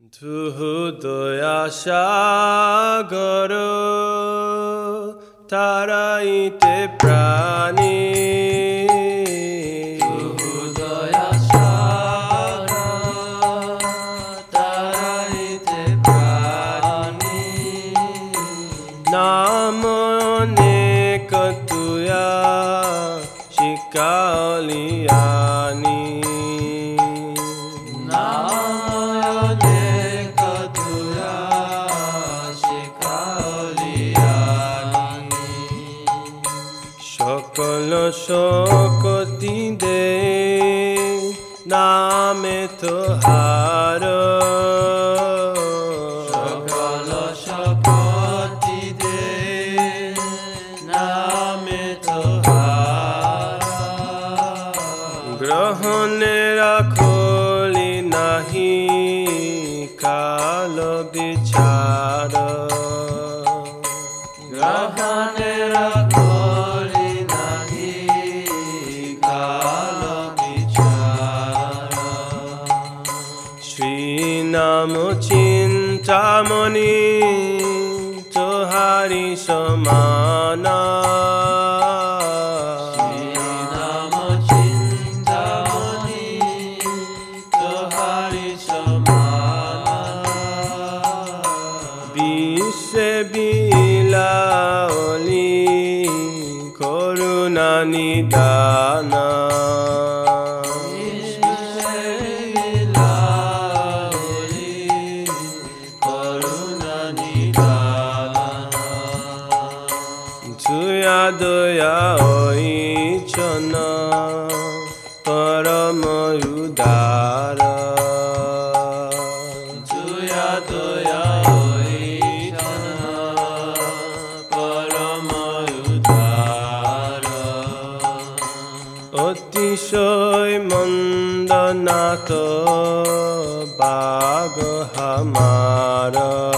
ধুহুদয়া সাগর তারাইতে প্রাণী। নাম শিকালিয়ানি। সকল শকতি দে নামে নামে তোহার গ্রহণে রাখলি নাহি নাম চিন্তামণি তোহারি সমান। বিশ্বে বিলাওলি করুণা নিদান দয়া ওইছন পরম উদার। জুয়া দয়া হইছন পরম উদার। অতিশয় মন্দনাথ বাগ হামার।